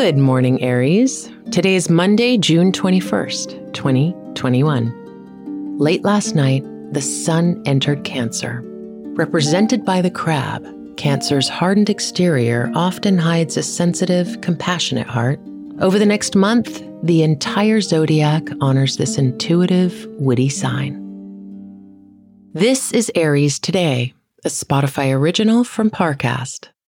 Good morning, Aries. Today is Monday, June 21st, 2021. Late last night, the sun entered Cancer. Represented by the crab, Cancer's hardened exterior often hides a sensitive, compassionate heart. Over the next month, the entire zodiac honors this intuitive, witty sign. This is Aries Today, a Spotify original from Parcast.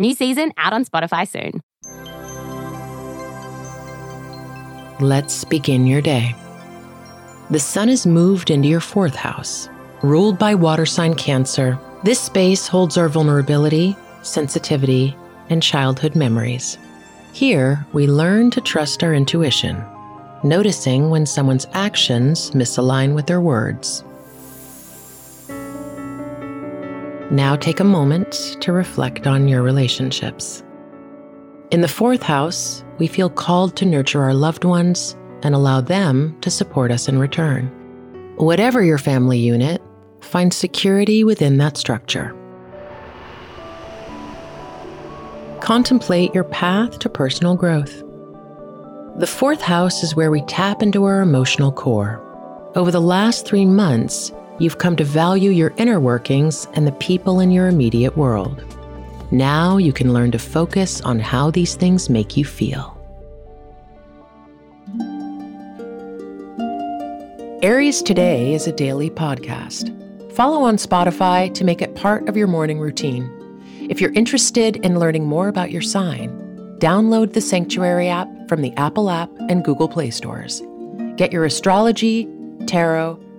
New season out on Spotify soon. Let's begin your day. The sun is moved into your fourth house. Ruled by water sign Cancer, this space holds our vulnerability, sensitivity, and childhood memories. Here, we learn to trust our intuition, noticing when someone's actions misalign with their words. Now take a moment to reflect on your relationships. In the fourth house, we feel called to nurture our loved ones and allow them to support us in return. Whatever your family unit, find security within that structure. Contemplate your path to personal growth. The fourth house is where we tap into our emotional core. Over the last three months, you've come to value your inner workings and the people in your immediate world. Now you can learn to focus on how these things make you feel. Aries Today is a daily podcast. Follow on Spotify to make it part of your morning routine. If you're interested in learning more about your sign, download the Sanctuary app from the Apple app and Google Play stores. Get your astrology, tarot,